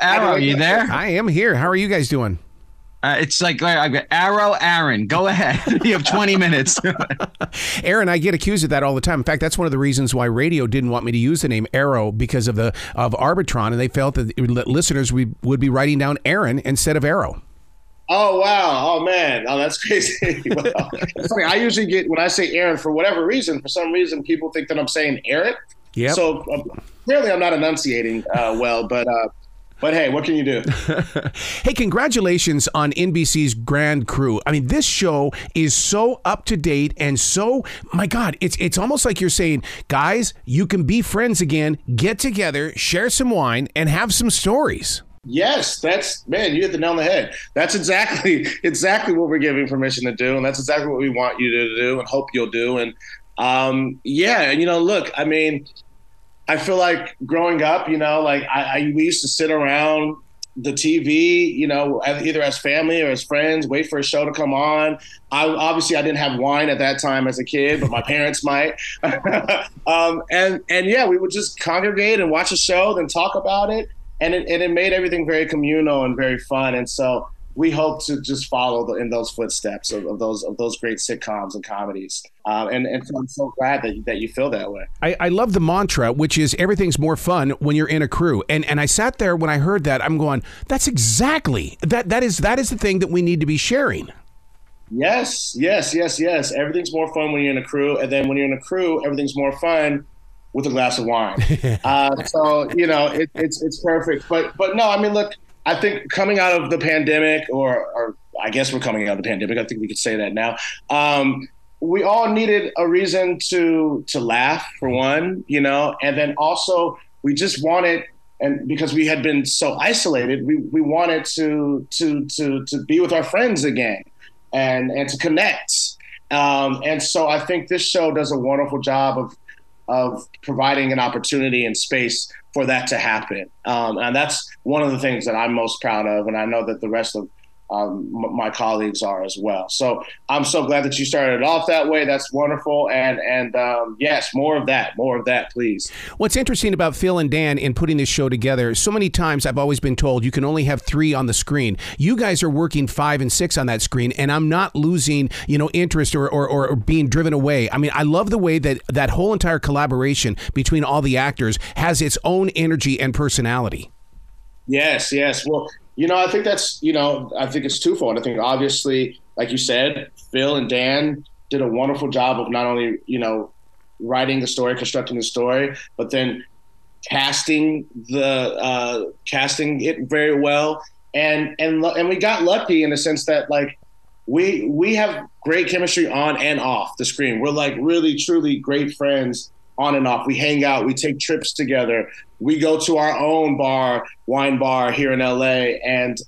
Arrow, are you there? I am here. How are you guys doing? Uh, it's like I've got Arrow Aaron. Go ahead. you have 20 minutes. Aaron, I get accused of that all the time. In fact, that's one of the reasons why radio didn't want me to use the name Arrow because of the of Arbitron, and they felt that listeners would, would be writing down Aaron instead of Arrow. Oh wow! Oh man! Oh, that's crazy. well, funny. I usually get when I say Aaron for whatever reason. For some reason, people think that I'm saying Aaron. Yeah. So uh, clearly, I'm not enunciating uh, well, but uh, but hey, what can you do? hey, congratulations on NBC's Grand Crew. I mean, this show is so up to date and so my God, it's it's almost like you're saying, guys, you can be friends again, get together, share some wine, and have some stories. Yes, that's man, you hit the nail on the head. That's exactly exactly what we're giving permission to do, and that's exactly what we want you to do and hope you'll do. And um, yeah, and you know, look, I mean, I feel like growing up, you know, like I, I we used to sit around the TV, you know, either as family or as friends, wait for a show to come on. I obviously I didn't have wine at that time as a kid, but my parents might. um, and and yeah, we would just congregate and watch a show, then talk about it, and it and it made everything very communal and very fun. And so we hope to just follow the, in those footsteps of, of, those of those great sitcoms and comedies. Um, and, and I'm so glad that, that you feel that way. I, I love the mantra, which is everything's more fun when you're in a crew. And and I sat there when I heard that, I'm going, that's exactly that that is that is the thing that we need to be sharing. Yes, yes, yes, yes. Everything's more fun when you're in a crew, and then when you're in a crew, everything's more fun with a glass of wine. uh, so you know, it, it's it's perfect. But but no, I mean, look I think coming out of the pandemic, or, or I guess we're coming out of the pandemic. I think we could say that now. Um, we all needed a reason to to laugh for one, you know, and then also we just wanted and because we had been so isolated, we, we wanted to to to to be with our friends again and and to connect. Um, and so I think this show does a wonderful job of of providing an opportunity and space for that to happen. Um, and that's one of the things that I'm most proud of. And I know that the rest of um, my colleagues are as well. So I'm so glad that you started it off that way. That's wonderful. And and um, yes, more of that, more of that, please. What's interesting about Phil and Dan in putting this show together? So many times I've always been told you can only have three on the screen. You guys are working five and six on that screen, and I'm not losing you know interest or or, or being driven away. I mean, I love the way that that whole entire collaboration between all the actors has its own energy and personality. Yes, yes. Well, you know, I think that's, you know, I think it's twofold. I think obviously, like you said, Phil and Dan did a wonderful job of not only, you know, writing the story, constructing the story, but then casting the uh, casting it very well. And and and we got lucky in the sense that like we we have great chemistry on and off the screen. We're like really truly great friends on and off. We hang out, we take trips together, we go to our own bar, wine bar here in LA, and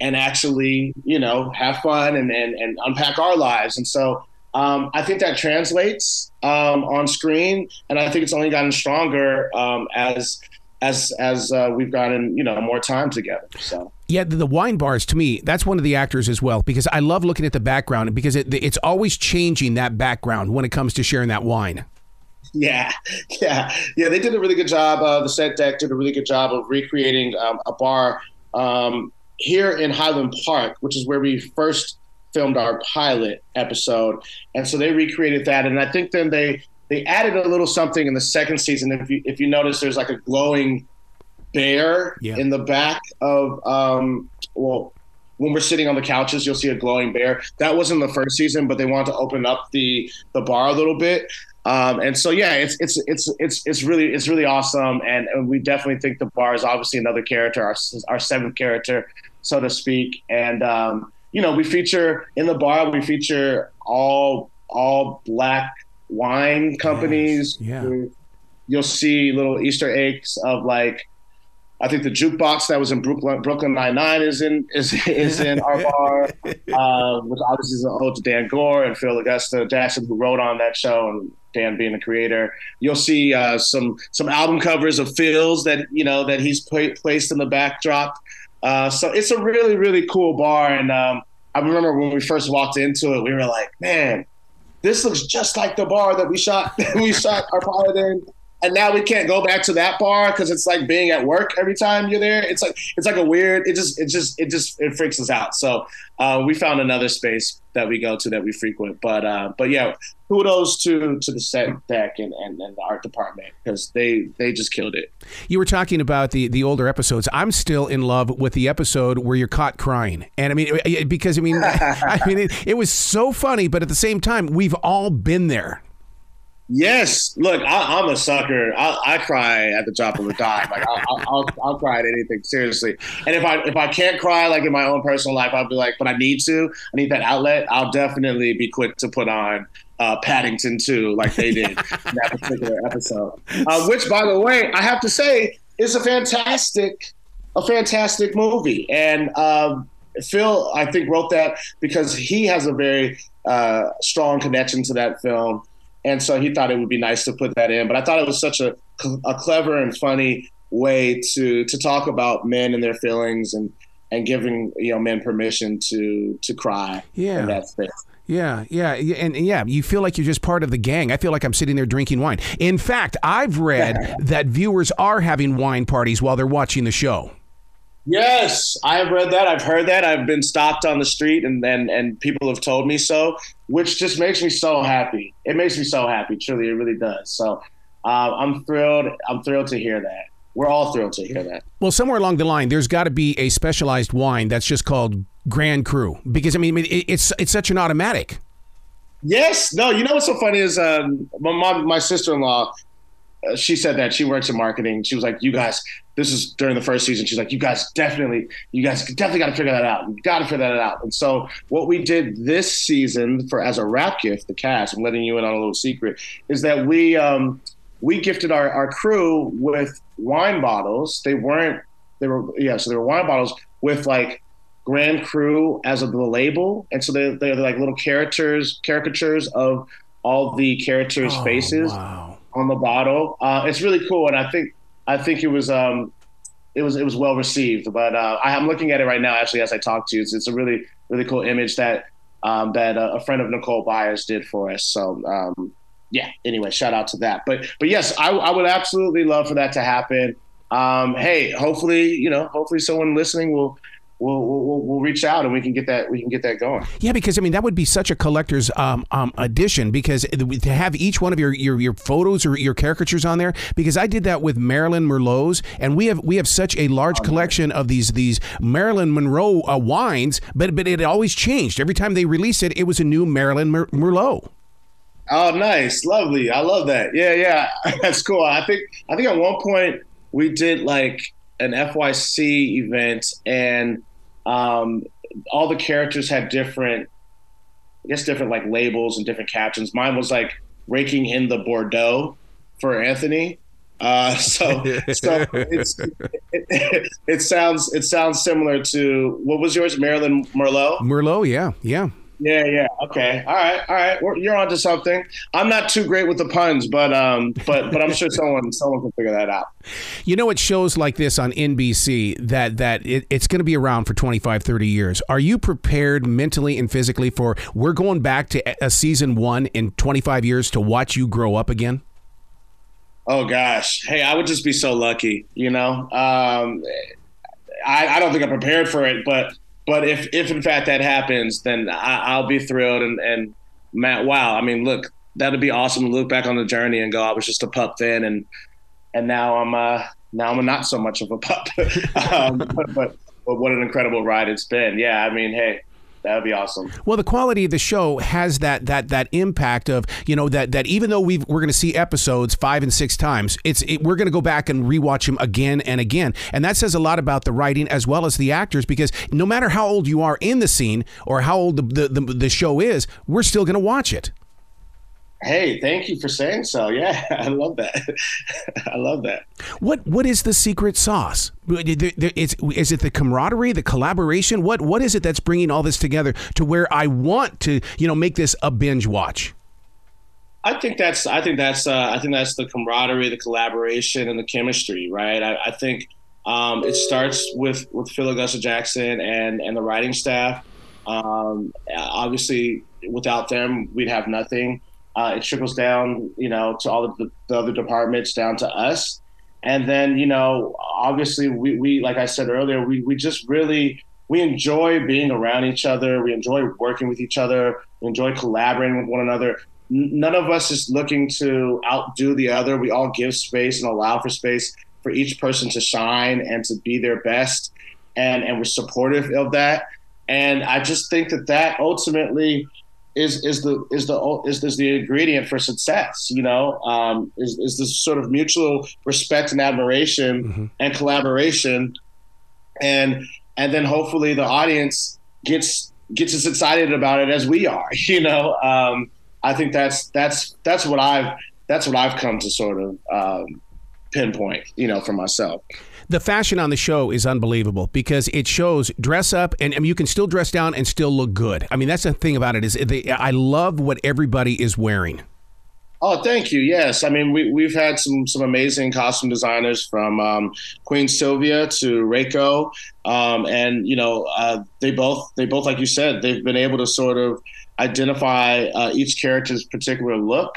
and actually, you know, have fun and and, and unpack our lives. And so um, I think that translates um, on screen, and I think it's only gotten stronger um, as as as uh, we've gotten you know more time together. So. Yeah, the, wine bars to me, that's one of the actors as well because I love looking at the background because it, it's always changing that background when it comes to sharing that wine. Yeah, yeah, yeah. They did a really good job. Uh, the set dec did a really good job of recreating um, a bar um, here in Highland Park, which is where we first filmed our pilot episode, and so they recreated that. And I think then they they added a little something in the second season. If you if you notice, there's like a glowing bear yeah. in the back of um, well when we're sitting on the couches, you'll see a glowing bear. That wasn't the first season, but they wanted to open up the the bar a little bit. Um, and so yeah, it's it's it's it's it's really it's really awesome, and, and, we definitely think the bar is obviously another character, our our seventh character, so to speak. And um, you know, we feature in the bar, we feature all all black wine companies. Yes. Yeah. You'll see little Easter eggs of like I think the jukebox that was in Brooklyn Brooklyn Nine Nine is in is is in our bar, uh, which obviously is an ode to Dan Goor and Phil Augusta Jackson, who wrote on that show, and Dan being the creator. You'll see uh, some some album covers of Phil's that you know that he's pl- placed in the backdrop. Uh, so it's a really really cool bar, and um, I remember when we first walked into it, we were like, man, this looks just like the bar that we shot we shot our pilot in and now we can't go back to that bar because it's like being at work every time you're there. It's like it's like a weird. It just it just it just it freaks us out. So uh, we found another space that we go to that we frequent. But uh, but yeah, kudos to to the set dec and, and, and the art department because they they just killed it. You were talking about the the older episodes. I'm still in love with the episode where you're caught crying, and I mean because I mean I mean it, it was so funny, but at the same time we've all been there. Yes, look, I, am a sucker. I, I, cry at the drop of a dime. Like I, will I'll cry at anything seriously. And if I if I can't cry like in my own personal life, I'll be like, but I need to. I need that outlet. I'll definitely be quick to put on uh, Paddington 2, like they did in that particular episode. Uh, which, by the way, I have to say, is a fantastic, a fantastic movie. And um, Phil, I think, wrote that because he has a very uh, strong connection to that film and so he thought it would be nice to put that in. But I thought it was such a, a clever and funny way to to talk about men and their feelings and and giving you know men permission to to cry yeah. in that space. Yeah, yeah, and yeah, you feel like you're just part of the gang. I feel like I'm sitting there drinking wine. In fact, I've read that viewers are having wine parties while they're watching the show. Yes, I have read that. I've heard that. I've been stopped on the street, and and and people have told me so, which just makes me so happy. It makes me so happy. Truly, it really does. So, uh, I'm thrilled. I'm thrilled to hear that. We're all thrilled to hear that. Well, somewhere along the line, there's got to be a specialized wine that's just called Grand Cru, because I mean, it's it's such an automatic. Yes. No. You know what's so funny is um, my mom, my sister in law uh, she said that she works in marketing. She was like, "You guys, this is during the first season." She's like, "You guys definitely, you guys definitely got to figure that out. You got to figure that out." And so, what we did this season for as a wrap gift, the cast, I'm letting you in on a little secret, is that we um, we gifted our our crew with wine bottles. They weren't, they were yeah, so they were wine bottles with like Grand Crew as of the label, and so they they're like little characters, caricatures of all the characters' oh, faces. Wow on the bottle. Uh, it's really cool, and I think I think it was um, it was it was well received. But uh, I, am looking at it right now, actually, as I talk to you. It's, it's a really really cool image that um, that uh, a friend of Nicole Byer's did for us. So um, yeah. Anyway, shout out to that. But but yes, I, I would absolutely love for that to happen. Um, hey, hopefully you know, hopefully someone listening will We'll, we'll, we'll reach out and we can get that we can get that going. Yeah, because I mean that would be such a collector's um, um, addition because to have each one of your, your your photos or your caricatures on there because I did that with Marilyn Merlot's and we have we have such a large oh, collection of these these Marilyn Monroe uh, wines, but but it always changed every time they released it. It was a new Marilyn Mer- Merlot. Oh, nice, lovely. I love that. Yeah, yeah, that's cool. I think I think at one point we did like an FYC event and um, all the characters had different, I guess, different like labels and different captions. Mine was like raking in the Bordeaux for Anthony. Uh, so, so it, it, sounds it sounds similar to what was yours, Marilyn Merlot. Merlot, yeah, yeah. Yeah, yeah. Okay. All right. All right. We're, you're onto something. I'm not too great with the puns, but um, but but I'm sure someone someone can figure that out. You know, it shows like this on NBC that that it, it's going to be around for 25, 30 years. Are you prepared mentally and physically for we're going back to a season one in 25 years to watch you grow up again? Oh gosh. Hey, I would just be so lucky. You know. Um, I, I don't think I'm prepared for it, but but if if in fact that happens, then I, will be thrilled. And and Matt, wow, I mean, look, that'd be awesome to look back on the journey and go, I was just a pup then, and and now I'm uh now I'm not so much of a pup. um, but, but but what an incredible ride it's been. Yeah, I mean, hey, that would be awesome. Well, the quality of the show has that that that impact of you know that that even though we we're going to see episodes five and six times, it's it, we're going to go back and rewatch them again and again, and that says a lot about the writing as well as the actors because no matter how old you are in the scene or how old the the, the, the show is, we're still going to watch it. Hey, thank you for saying so. Yeah, I love that. I love that. What What is the secret sauce? It's, is it the camaraderie, the collaboration? What What is it that's bringing all this together to where I want to, you know, make this a binge watch? I think that's I think that's uh, I think that's the camaraderie, the collaboration, and the chemistry. Right. I, I think um, it starts with with Phil Augusta Jackson and and the writing staff. Um, obviously, without them, we'd have nothing. Uh, it trickles down, you know, to all the, the other departments, down to us. And then, you know, obviously, we, we like I said earlier, we, we just really we enjoy being around each other. We enjoy working with each other. We enjoy collaborating with one another. None of us is looking to outdo the other. We all give space and allow for space for each person to shine and to be their best. And, and we're supportive of that. And I just think that that ultimately is is the is the is, is the ingredient for success. You know, um, is is this sort of mutual respect and admiration mm-hmm. and collaboration, and and then hopefully the audience gets gets as excited about it as we are. You know, um, I think that's that's that's what I've that's what I've come to sort of um, pinpoint. You know, for myself. The fashion on the show is unbelievable because it shows dress up and I mean, you can still dress down and still look good. I mean, that's the thing about it is they, I love what everybody is wearing. Oh, thank you. Yes, I mean we we've had some some amazing costume designers from um, Queen Sylvia to Reiko, um, and you know uh, they both they both like you said they've been able to sort of identify uh, each character's particular look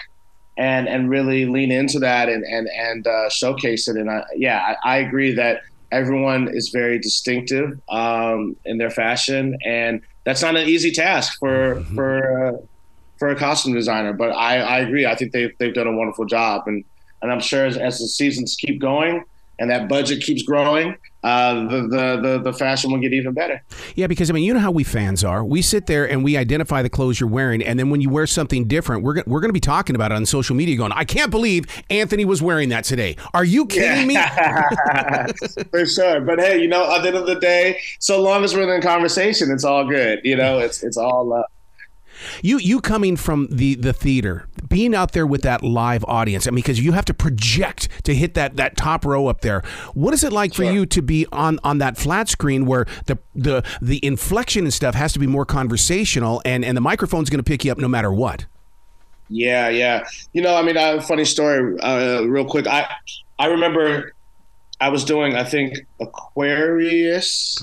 and and really lean into that and and and uh, showcase it. And I, yeah, I, I, agree that everyone is very distinctive um, in their fashion, and that's not an easy task for mm-hmm. for uh, for a costume designer. But I, I agree. I think they've they've done a wonderful job, and and I'm sure as, as the seasons keep going and that budget keeps growing, uh, the, the, the the fashion will get even better. Yeah, because I mean, you know how we fans are. We sit there and we identify the clothes you're wearing, and then when you wear something different, we're we're going to be talking about it on social media, going, "I can't believe Anthony was wearing that today." Are you kidding yeah. me? For sure, but hey, you know, at the end of the day, so long as we're in conversation, it's all good. You know, it's it's all. Uh, you you coming from the the theater, being out there with that live audience. I mean, because you have to project to hit that that top row up there. What is it like sure. for you to be on on that flat screen where the the the inflection and stuff has to be more conversational, and and the microphone's going to pick you up no matter what. Yeah, yeah. You know, I mean, a funny story, uh, real quick. I I remember I was doing, I think, Aquarius.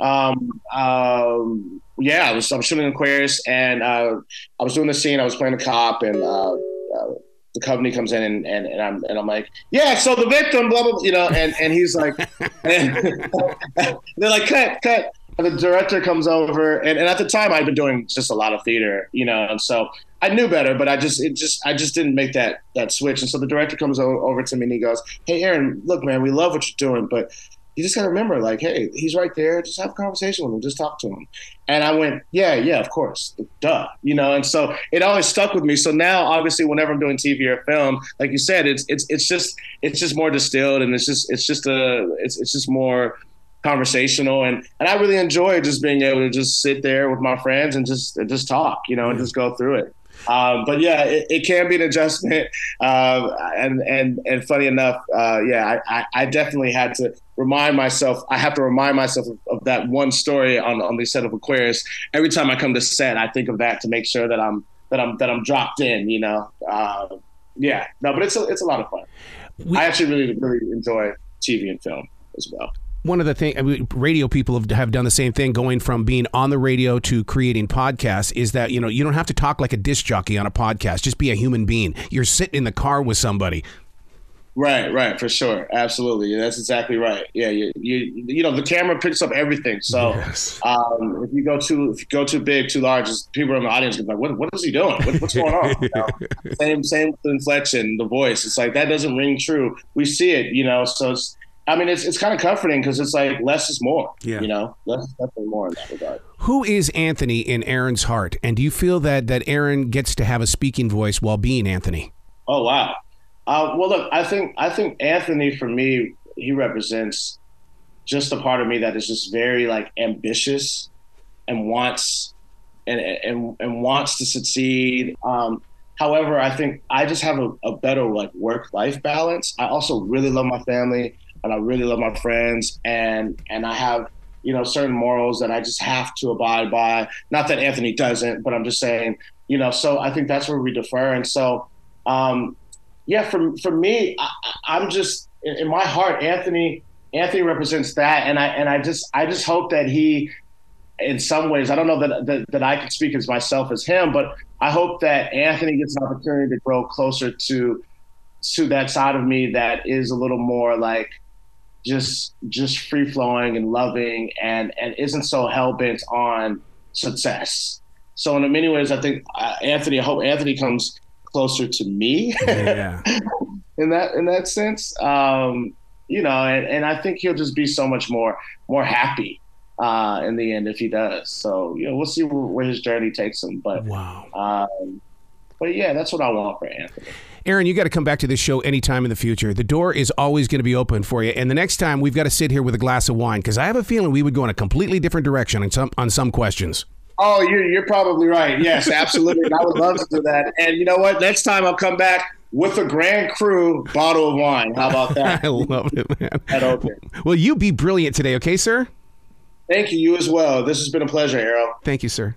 Um, um, yeah, I was, I was shooting Aquarius, and uh, I was doing the scene. I was playing a cop, and uh, uh, the company comes in, and, and, and I'm and I'm like, yeah, so the victim, blah blah, blah you know, and and he's like, and they're like, cut, cut. And the director comes over, and, and at the time I'd been doing just a lot of theater, you know, and so I knew better, but I just it just I just didn't make that that switch. And so the director comes over to me and he goes, "Hey, Aaron, look, man, we love what you're doing, but you just gotta remember, like, hey, he's right there. Just have a conversation with him. Just talk to him." And I went, "Yeah, yeah, of course, duh," you know. And so it always stuck with me. So now, obviously, whenever I'm doing TV or film, like you said, it's it's it's just it's just more distilled, and it's just it's just a it's it's just more conversational and and I really enjoy just being able to just sit there with my friends and just just talk, you know, and just go through it. Um, but yeah, it, it, can be an adjustment. Um, and and and funny enough, uh, yeah, I, I, definitely had to remind myself. I have to remind myself of, of, that one story on on the set of Aquarius. Every time I come to set, I think of that to make sure that I'm that I'm that I'm dropped in. You know, uh, yeah, no, but it's a, it's a lot of fun. We, I actually really really enjoy TV and film as well one of the things I mean, radio people have, have done the same thing going from being on the radio to creating podcasts is that you know you don't have to talk like a disc jockey on a podcast. Just be a human being. You're sitting in the car with somebody. Right right for sure. Absolutely. That's exactly right. Yeah you you, you know the camera picks up everything. So yes. um, if you go too if you go too big too large people in the audience are like what, what is he doing? What, what's going on? You know? same same inflection the voice. It's like that doesn't ring true. We see it you know so it's I mean, it's it's kind of comforting because it's like less is more. Yeah. You know, less is definitely more in that regard. Who is Anthony in Aaron's heart, and do you feel that that Aaron gets to have a speaking voice while being Anthony? Oh wow. Uh, well, look, I think I think Anthony for me, he represents just a part of me that is just very like ambitious and wants and and and wants to succeed. Um, however, I think I just have a, a better like work life balance. I also really love my family and I really love my friends, and and I have you know certain morals that I just have to abide by. Not that Anthony doesn't, but I'm just saying, you know. So I think that's where we defer, and so um, yeah, for for me, I, am just in my heart, Anthony. Anthony represents that, and I and I just I just hope that he in some ways, I don't know that, that that I can speak as myself as him, but I hope that Anthony gets an opportunity to grow closer to to that side of me that is a little more like just just free flowing and loving and and isn't so hell bent on success. So in many ways, I think uh, Anthony. I hope Anthony comes closer to me Yeah. in that in that sense. Um, you know, and, and I think he'll just be so much more more happy uh, in the end if he does. So you know, we'll see where, where his journey takes him. But wow. um, but yeah, that's what I want for Anthony. Aaron, you got to come back to this show anytime in the future. The door is always going to be open for you. And the next time we've got to sit here with a glass of wine because I have a feeling we would go in a completely different direction on some on some questions. Oh, you're, you're probably right. Yes, absolutely. I would love to do that. And you know what? Next time I'll come back with a Grand crew bottle of wine. How about that? I love it, man. That open. Well, you be brilliant today, okay, sir? Thank you. You as well. This has been a pleasure, Arrow. Thank you, sir.